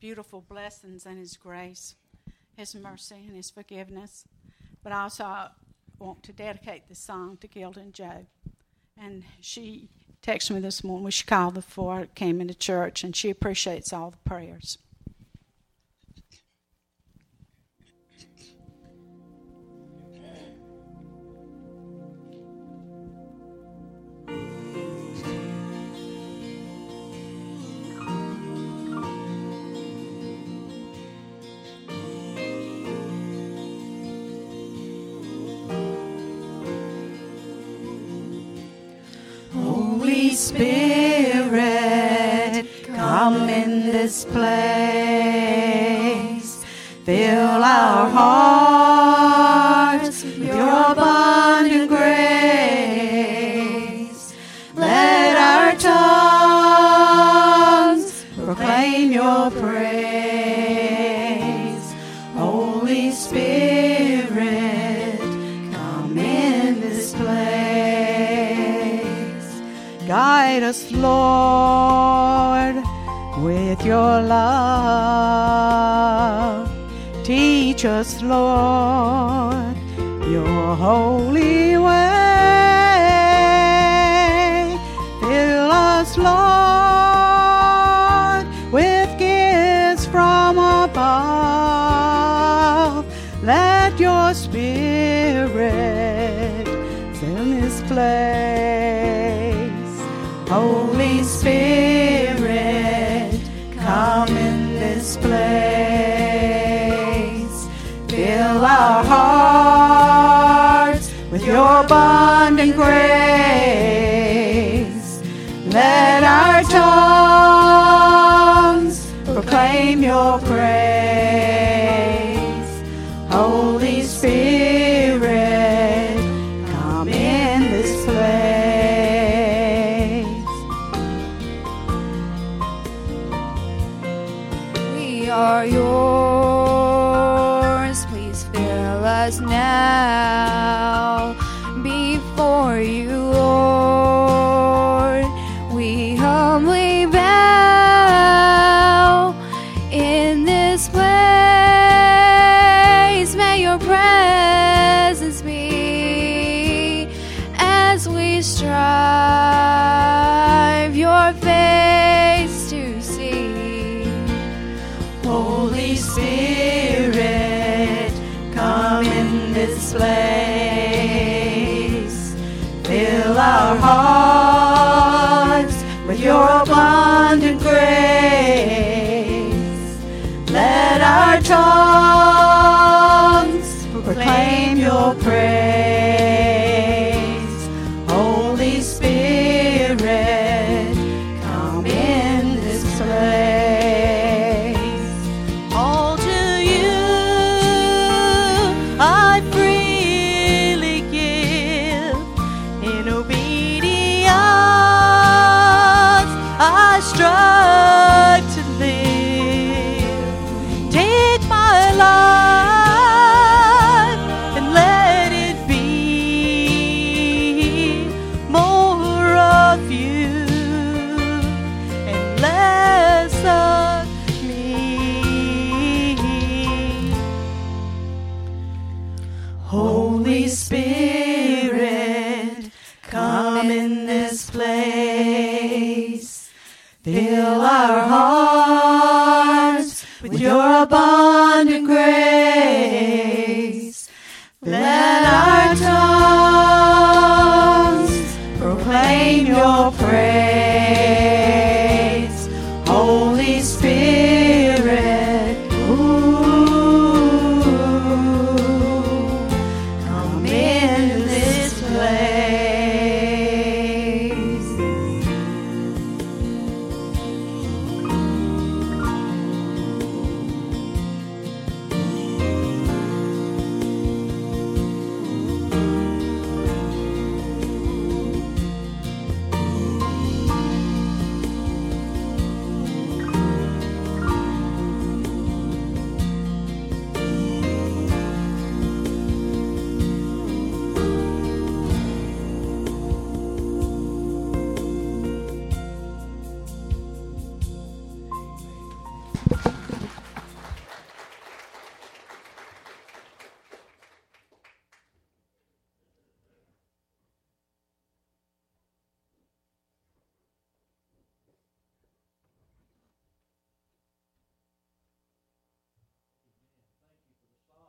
beautiful blessings and His grace, His mercy, and His forgiveness. But I also, I want to dedicate this song to Gilda and Joe. And she texted me this morning. She called before I came into church, and she appreciates all the prayers. This place. Fill our hearts with your abundant grace. Let our tongues proclaim your praise. Holy Spirit, come in this place. Guide us, Lord, your love. Teach us, Lord, your holy abundant grace. Let our tongues proclaim your praise.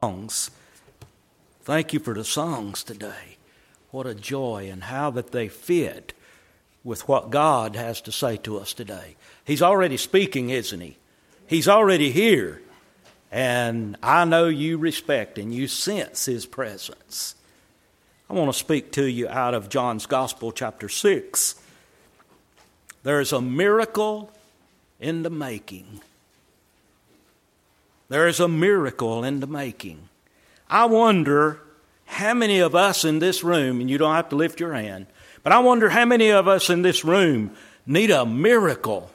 Songs. Thank you for the songs today. What a joy and how that they fit with what God has to say to us today. He's already speaking, isn't he? He's already here. And I know you respect and you sense his presence. I want to speak to you out of John's Gospel, chapter 6. There is a miracle in the making. There is a miracle in the making. I wonder how many of us in this room, and you don't have to lift your hand, but I wonder how many of us in this room need a miracle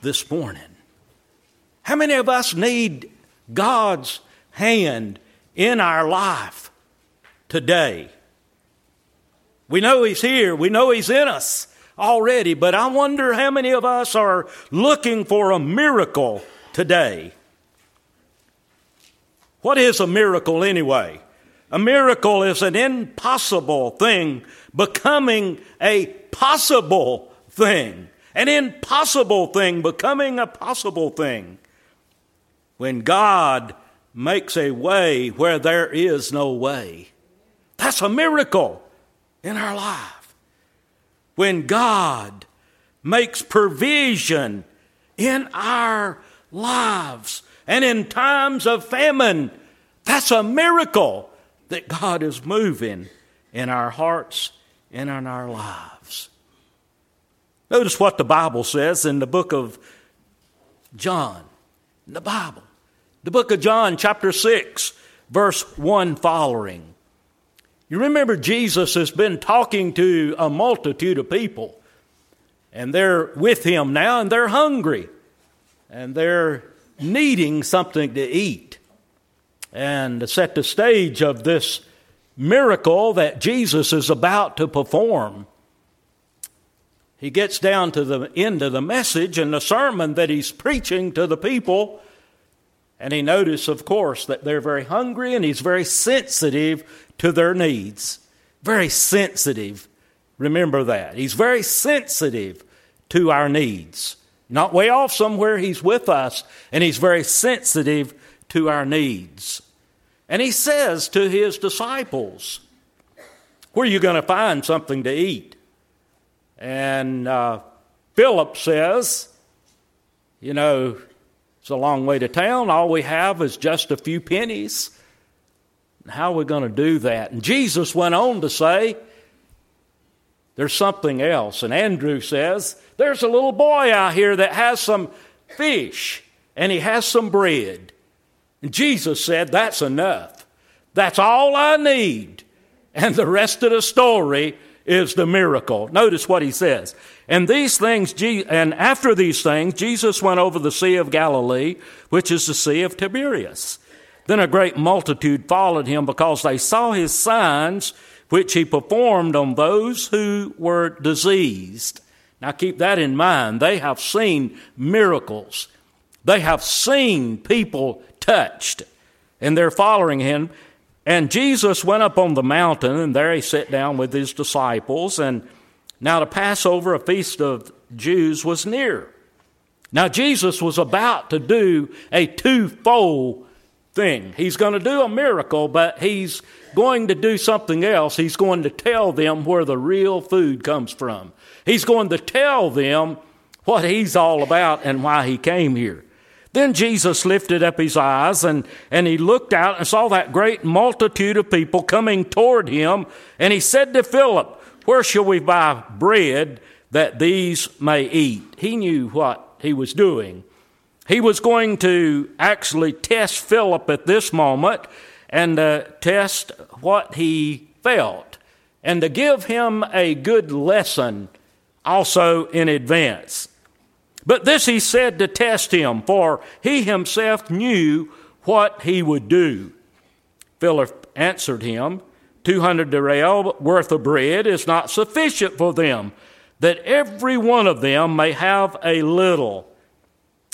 this morning. How many of us need God's hand in our life today? We know He's here, we know He's in us already, but I wonder how many of us are looking for a miracle today. What is a miracle anyway? A miracle is an impossible thing becoming a possible thing. An impossible thing becoming a possible thing. When God makes a way where there is no way. That's a miracle in our life. When God makes provision in our lives and in times of famine, that's a miracle that God is moving in our hearts and in our lives. Notice what the Bible says in the book of John. In the Bible. The book of John, chapter 6, verse 1 following. You remember Jesus has been talking to a multitude of people, and they're with him now, and they're hungry, and they're needing something to eat. And to set the stage of this miracle that Jesus is about to perform, he gets down to the end of the message and the sermon that he's preaching to the people. And he notices, of course, that they're very hungry and he's very sensitive to their needs. Very sensitive. Remember that. He's very sensitive to our needs. Not way off somewhere, he's with us and he's very sensitive to our needs. And he says to his disciples, Where are you going to find something to eat? And uh, Philip says, You know, it's a long way to town. All we have is just a few pennies. How are we going to do that? And Jesus went on to say, There's something else. And Andrew says, There's a little boy out here that has some fish and he has some bread. And Jesus said, That's enough. That's all I need. And the rest of the story is the miracle. Notice what he says. And these things, and after these things, Jesus went over the Sea of Galilee, which is the Sea of Tiberias. Then a great multitude followed him because they saw his signs, which he performed on those who were diseased. Now keep that in mind. They have seen miracles. They have seen people touched, and they're following him. And Jesus went up on the mountain, and there he sat down with his disciples. And now the Passover, a feast of Jews, was near. Now Jesus was about to do a twofold thing. He's going to do a miracle, but he's going to do something else. He's going to tell them where the real food comes from. He's going to tell them what he's all about and why he came here. Then Jesus lifted up his eyes and, and he looked out and saw that great multitude of people coming toward him. And he said to Philip, Where shall we buy bread that these may eat? He knew what he was doing. He was going to actually test Philip at this moment and uh, test what he felt and to give him a good lesson also in advance. But this he said to test him, for he himself knew what he would do. Philip answered him, 200 denarii worth of bread is not sufficient for them, that every one of them may have a little.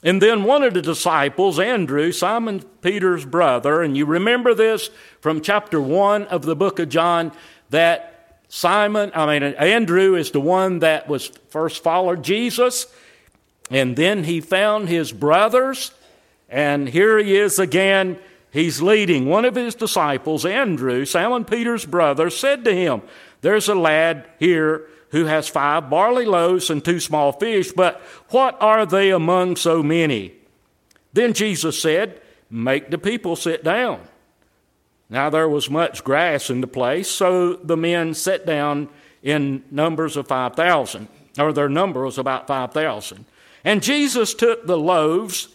And then one of the disciples, Andrew, Simon Peter's brother, and you remember this from chapter 1 of the book of John, that Simon, I mean, Andrew is the one that was first followed Jesus. And then he found his brothers, and here he is again he's leading. One of his disciples, Andrew, Simon Peter's brother, said to him, There's a lad here who has five barley loaves and two small fish, but what are they among so many? Then Jesus said, Make the people sit down. Now there was much grass in the place, so the men sat down in numbers of 5,000, or their number was about 5,000. And Jesus took the loaves,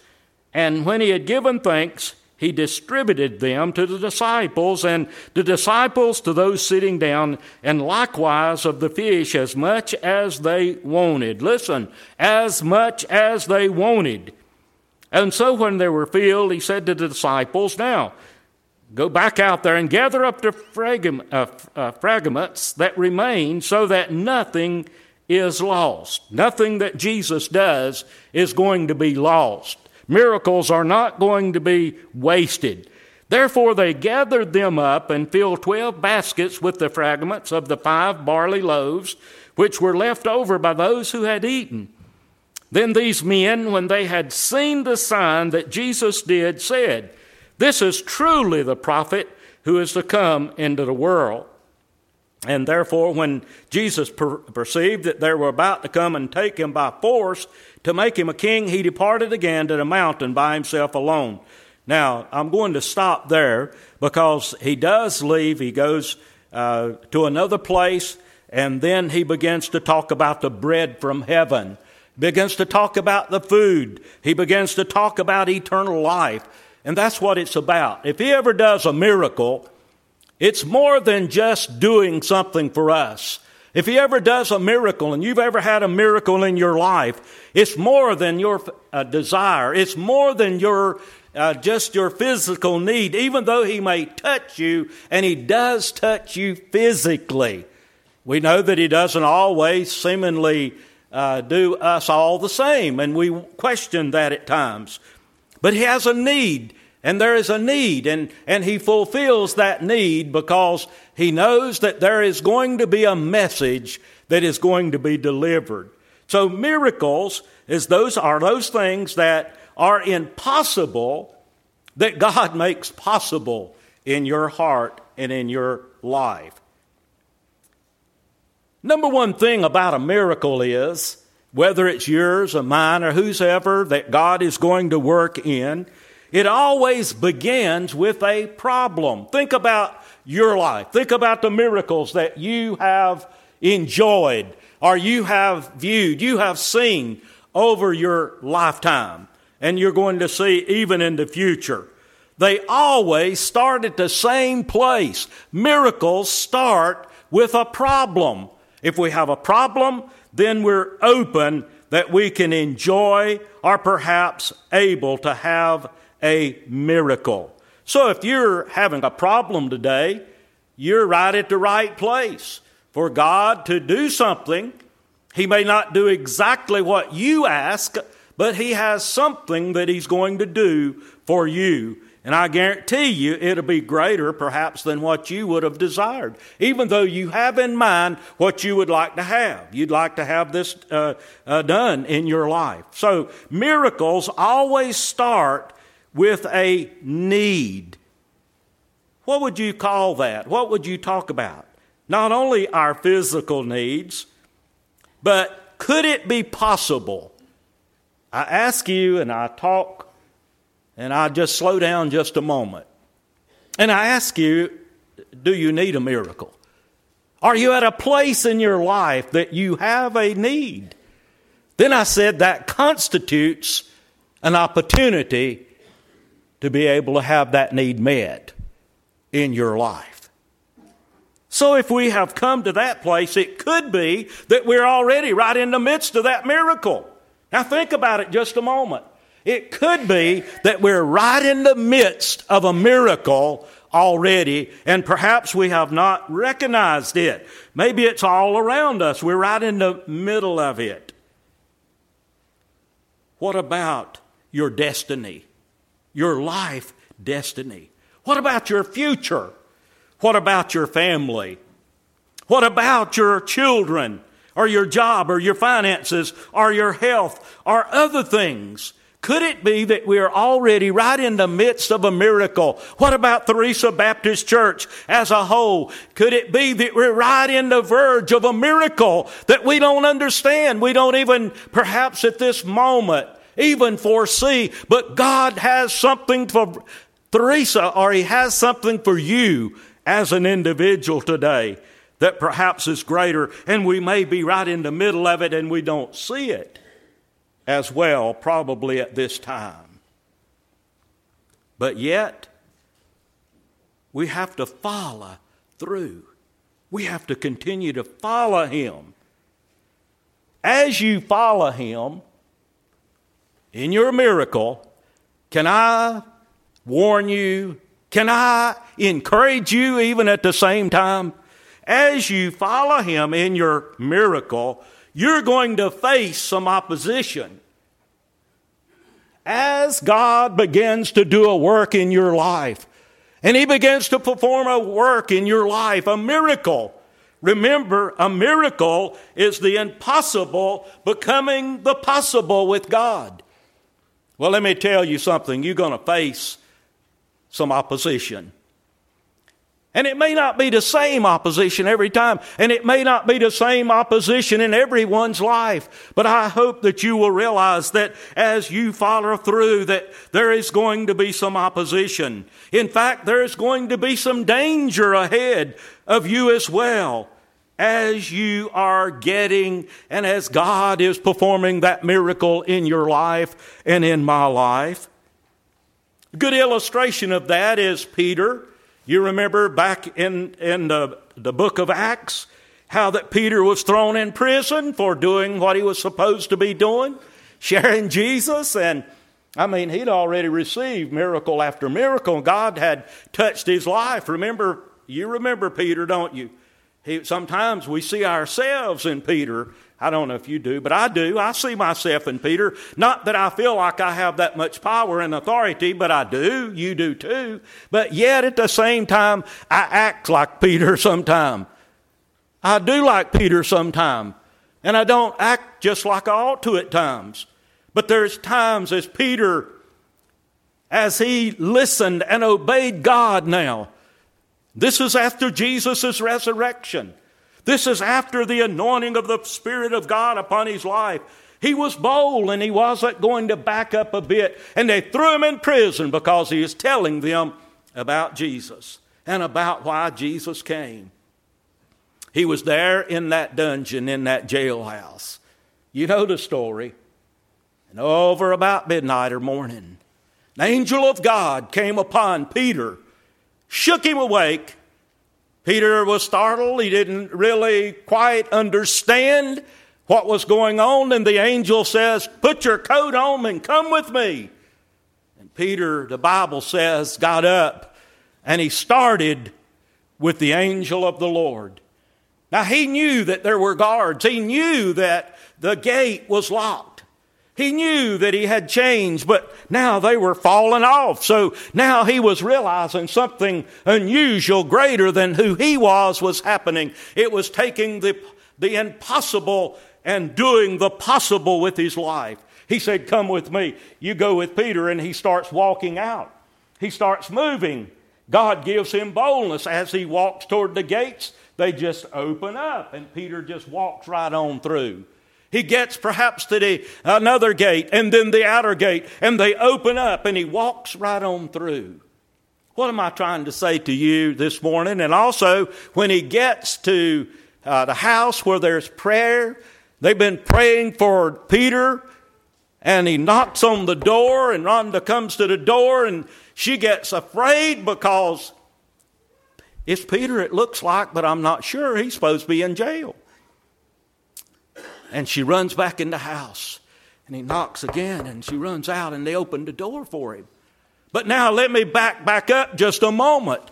and when he had given thanks, he distributed them to the disciples, and the disciples to those sitting down, and likewise of the fish as much as they wanted. Listen, as much as they wanted. And so when they were filled, he said to the disciples, Now, go back out there and gather up the uh, uh, fragments that remain so that nothing is lost. Nothing that Jesus does is going to be lost. Miracles are not going to be wasted. Therefore, they gathered them up and filled twelve baskets with the fragments of the five barley loaves, which were left over by those who had eaten. Then these men, when they had seen the sign that Jesus did, said, This is truly the prophet who is to come into the world. And therefore, when Jesus per- perceived that they were about to come and take him by force to make him a king, he departed again to the mountain by himself alone. Now, I'm going to stop there because he does leave. He goes uh, to another place, and then he begins to talk about the bread from heaven, begins to talk about the food, he begins to talk about eternal life. And that's what it's about. If he ever does a miracle, it's more than just doing something for us. If he ever does a miracle and you've ever had a miracle in your life, it's more than your uh, desire. It's more than your uh, just your physical need, even though he may touch you, and he does touch you physically. We know that he doesn't always seemingly uh, do us all the same, and we question that at times. But he has a need, and there is a need, and, and he fulfills that need because he knows that there is going to be a message that is going to be delivered. So miracles is those are those things that are impossible that God makes possible in your heart and in your life. Number one thing about a miracle is whether it's yours or mine or whosoever that God is going to work in, it always begins with a problem. Think about your life. Think about the miracles that you have enjoyed or you have viewed, you have seen over your lifetime, and you're going to see even in the future. They always start at the same place. Miracles start with a problem. If we have a problem, then we're open that we can enjoy or perhaps able to have a miracle. So if you're having a problem today, you're right at the right place for God to do something. He may not do exactly what you ask, but He has something that He's going to do for you. And I guarantee you it'll be greater perhaps than what you would have desired, even though you have in mind what you would like to have. You'd like to have this uh, uh, done in your life. So miracles always start with a need. What would you call that? What would you talk about? Not only our physical needs, but could it be possible? I ask you and I talk and I just slow down just a moment. And I ask you, do you need a miracle? Are you at a place in your life that you have a need? Then I said that constitutes an opportunity to be able to have that need met in your life. So if we have come to that place, it could be that we're already right in the midst of that miracle. Now think about it just a moment. It could be that we're right in the midst of a miracle already, and perhaps we have not recognized it. Maybe it's all around us. We're right in the middle of it. What about your destiny? Your life destiny? What about your future? What about your family? What about your children, or your job, or your finances, or your health, or other things? Could it be that we are already right in the midst of a miracle? What about Theresa Baptist Church as a whole? Could it be that we're right in the verge of a miracle that we don't understand? We don't even, perhaps at this moment, even foresee, but God has something for Theresa or He has something for you as an individual today that perhaps is greater, and we may be right in the middle of it and we don't see it as well, probably at this time. But yet, we have to follow through. We have to continue to follow Him. As you follow Him in your miracle, can I warn you? Can I encourage you even at the same time? As you follow Him in your miracle, you're going to face some opposition. As God begins to do a work in your life, and He begins to perform a work in your life, a miracle. Remember, a miracle is the impossible becoming the possible with God. Well, let me tell you something. You're going to face some opposition. And it may not be the same opposition every time, and it may not be the same opposition in everyone's life. But I hope that you will realize that as you follow through, that there is going to be some opposition. In fact, there is going to be some danger ahead of you as well as you are getting and as God is performing that miracle in your life and in my life. Good illustration of that is Peter. You remember back in, in the, the book of Acts how that Peter was thrown in prison for doing what he was supposed to be doing, sharing Jesus. And I mean, he'd already received miracle after miracle. God had touched his life. Remember, you remember Peter, don't you? He, sometimes we see ourselves in Peter I don't know if you do, but I do. I see myself in Peter. Not that I feel like I have that much power and authority, but I do. You do too. But yet at the same time, I act like Peter sometime. I do like Peter sometime. And I don't act just like I ought to at times. But there's times as Peter, as he listened and obeyed God now. This is after Jesus' resurrection. This is after the anointing of the Spirit of God upon his life. He was bold and he wasn't going to back up a bit. And they threw him in prison because he was telling them about Jesus and about why Jesus came. He was there in that dungeon, in that jailhouse. You know the story. And over about midnight or morning, an angel of God came upon Peter, shook him awake, Peter was startled. He didn't really quite understand what was going on. And the angel says, Put your coat on and come with me. And Peter, the Bible says, got up and he started with the angel of the Lord. Now he knew that there were guards, he knew that the gate was locked. He knew that he had changed, but now they were falling off. So now he was realizing something unusual, greater than who he was, was happening. It was taking the, the impossible and doing the possible with his life. He said, Come with me. You go with Peter, and he starts walking out. He starts moving. God gives him boldness as he walks toward the gates. They just open up, and Peter just walks right on through. He gets perhaps to the another gate and then the outer gate, and they open up and he walks right on through. What am I trying to say to you this morning? And also, when he gets to uh, the house where there's prayer, they've been praying for Peter, and he knocks on the door, and Rhoda comes to the door, and she gets afraid because it's Peter, it looks like, but I'm not sure. He's supposed to be in jail. And she runs back in the house. And he knocks again, and she runs out, and they open the door for him. But now let me back back up just a moment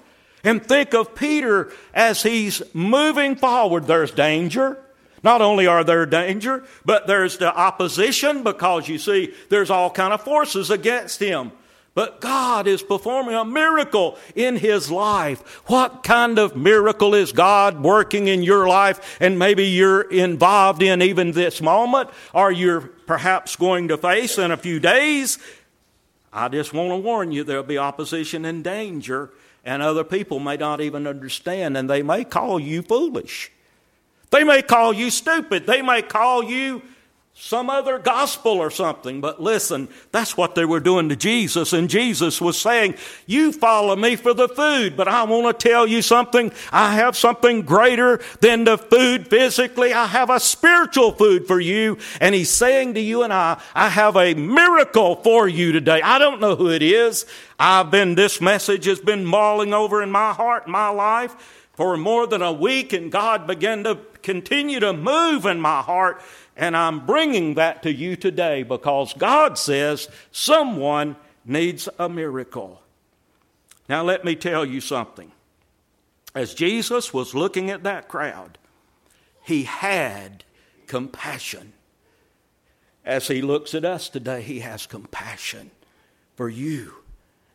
and think of Peter as he's moving forward. There's danger. Not only are there danger, but there's the opposition because you see there's all kind of forces against him. But God is performing a miracle in his life. What kind of miracle is God working in your life and maybe you're involved in even this moment or you're perhaps going to face in a few days? I just want to warn you there'll be opposition and danger and other people may not even understand and they may call you foolish. They may call you stupid. They may call you some other gospel or something. But listen, that's what they were doing to Jesus. And Jesus was saying, You follow me for the food, but I want to tell you something. I have something greater than the food physically. I have a spiritual food for you. And He's saying to you and I, I have a miracle for you today. I don't know who it is. I've been, this message has been mulling over in my heart, my life for more than a week, and God began to continue to move in my heart and I'm bringing that to you today because God says someone needs a miracle. Now, let me tell you something. As Jesus was looking at that crowd, he had compassion. As he looks at us today, he has compassion for you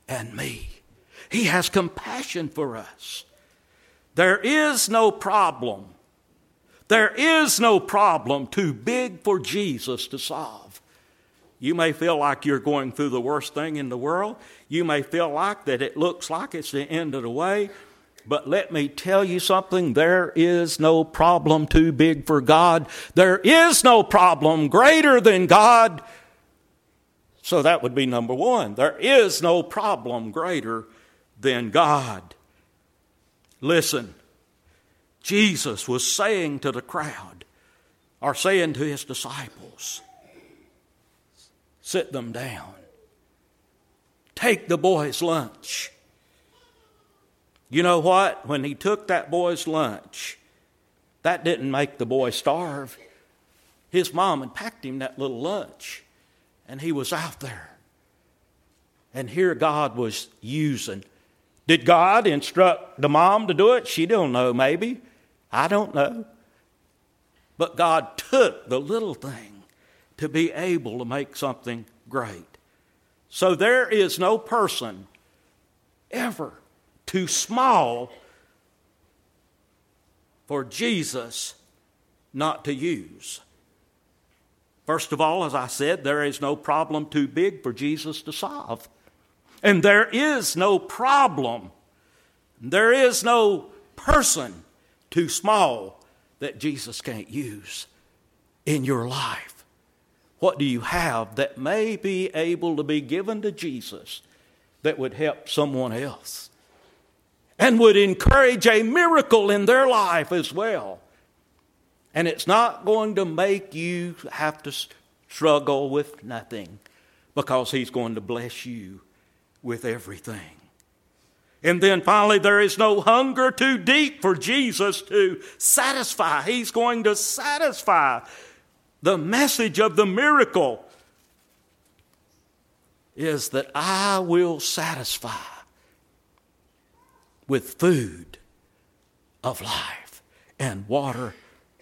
and me. He has compassion for us. There is no problem there is no problem too big for Jesus to solve. You may feel like you're going through the worst thing in the world. You may feel like that it looks like it's the end of the way. But let me tell you something there is no problem too big for God. There is no problem greater than God. So that would be number one. There is no problem greater than God. Listen, Jesus was saying to the crowd, or saying to his disciples, sit them down. Take the boy's lunch. You know what? When he took that boy's lunch, that didn't make the boy starve. His mom had packed him that little lunch, and he was out there. And here God was using. Did God instruct the mom to do it? She don't know, maybe. I don't know. But God took the little thing to be able to make something great. So there is no person ever too small for Jesus not to use. First of all, as I said, there is no problem too big for Jesus to solve. And there is no problem, there is no person too small that Jesus can't use in your life? What do you have that may be able to be given to Jesus that would help someone else and would encourage a miracle in their life as well? And it's not going to make you have to struggle with nothing because He's going to bless you with everything. And then finally, there is no hunger too deep for Jesus to satisfy. He's going to satisfy. The message of the miracle is that I will satisfy with food of life and water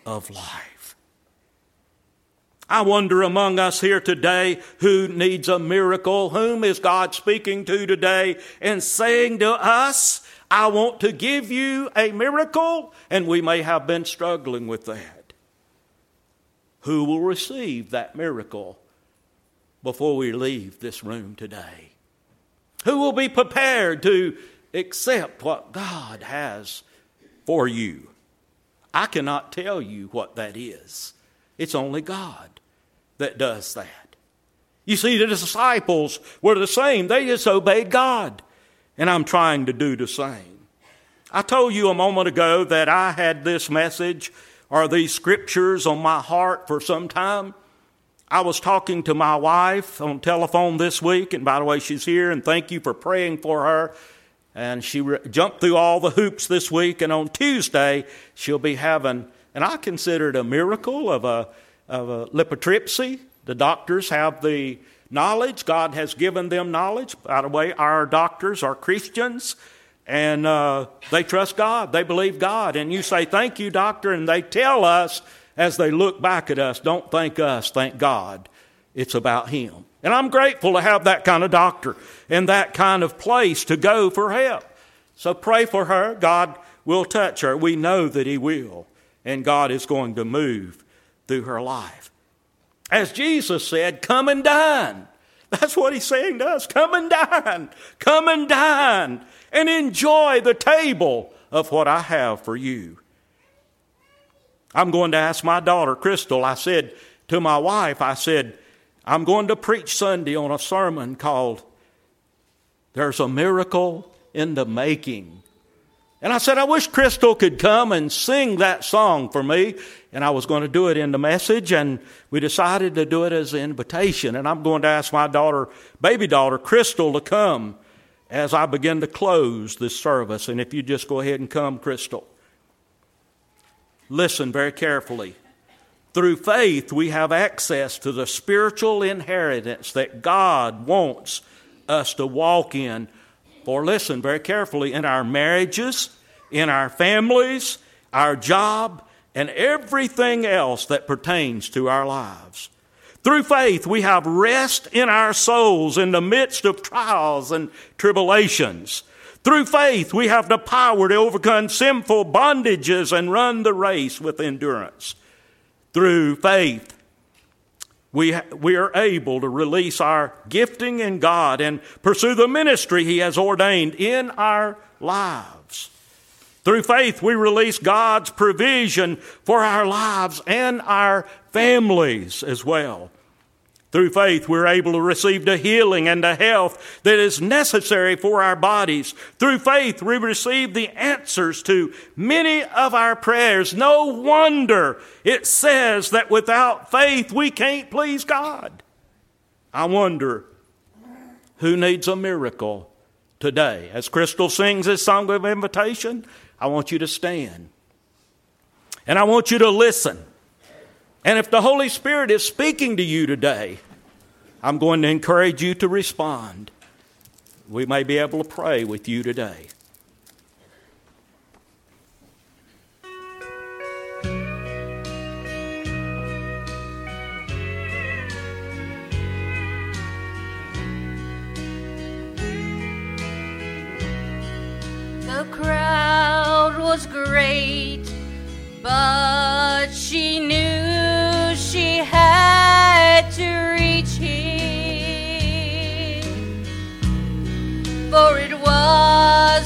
of life. I wonder among us here today who needs a miracle. Whom is God speaking to today and saying to us, I want to give you a miracle? And we may have been struggling with that. Who will receive that miracle before we leave this room today? Who will be prepared to accept what God has for you? I cannot tell you what that is. It's only God that does that. You see, the disciples were the same. They just obeyed God. And I'm trying to do the same. I told you a moment ago that I had this message or these scriptures on my heart for some time. I was talking to my wife on telephone this week, and by the way, she's here, and thank you for praying for her. And she re- jumped through all the hoops this week, and on Tuesday, she'll be having, and I consider it a miracle of a of uh, lithotripsy. The doctors have the knowledge. God has given them knowledge. By the way, our doctors are Christians and uh, they trust God. They believe God. And you say, Thank you, doctor. And they tell us as they look back at us, Don't thank us, thank God. It's about Him. And I'm grateful to have that kind of doctor and that kind of place to go for help. So pray for her. God will touch her. We know that He will. And God is going to move through her life. As Jesus said, come and dine. That's what He's saying to us. Come and dine. Come and dine and enjoy the table of what I have for you. I'm going to ask my daughter, Crystal. I said to my wife, I said, I'm going to preach Sunday on a sermon called There's a Miracle in the Making. And I said, I wish Crystal could come and sing that song for me. And I was going to do it in the message, and we decided to do it as an invitation. And I'm going to ask my daughter, baby daughter, Crystal, to come as I begin to close this service. And if you just go ahead and come, Crystal. Listen very carefully. Through faith, we have access to the spiritual inheritance that God wants us to walk in. For listen very carefully in our marriages, in our families, our job, and everything else that pertains to our lives. Through faith, we have rest in our souls in the midst of trials and tribulations. Through faith, we have the power to overcome sinful bondages and run the race with endurance. Through faith, we, we are able to release our gifting in God and pursue the ministry He has ordained in our lives. Through faith, we release God's provision for our lives and our families as well. Through faith, we're able to receive the healing and the health that is necessary for our bodies. Through faith, we receive the answers to many of our prayers. No wonder it says that without faith, we can't please God. I wonder who needs a miracle today. As Crystal sings this song of invitation, I want you to stand. And I want you to listen. And if the Holy Spirit is speaking to you today, I'm going to encourage you to respond. We may be able to pray with you today. The crowd was great, but she knew she had to reach him. For it was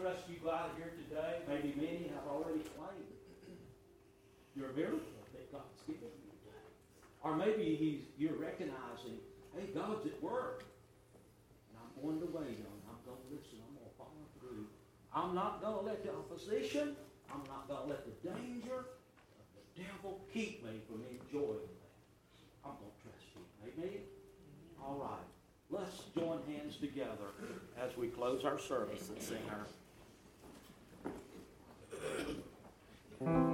trust you go out of here today, maybe many have already claimed your miracle that God's given you today. Or maybe he's, you're recognizing, hey, God's at work. And I'm going to wait on him. I'm going to listen. I'm going to follow through. I'm not going to let the opposition, I'm not going to let the danger of the devil keep me from enjoying that. I'm going to trust you. Amen? All right. Let's join hands together as we close our service and sing our. And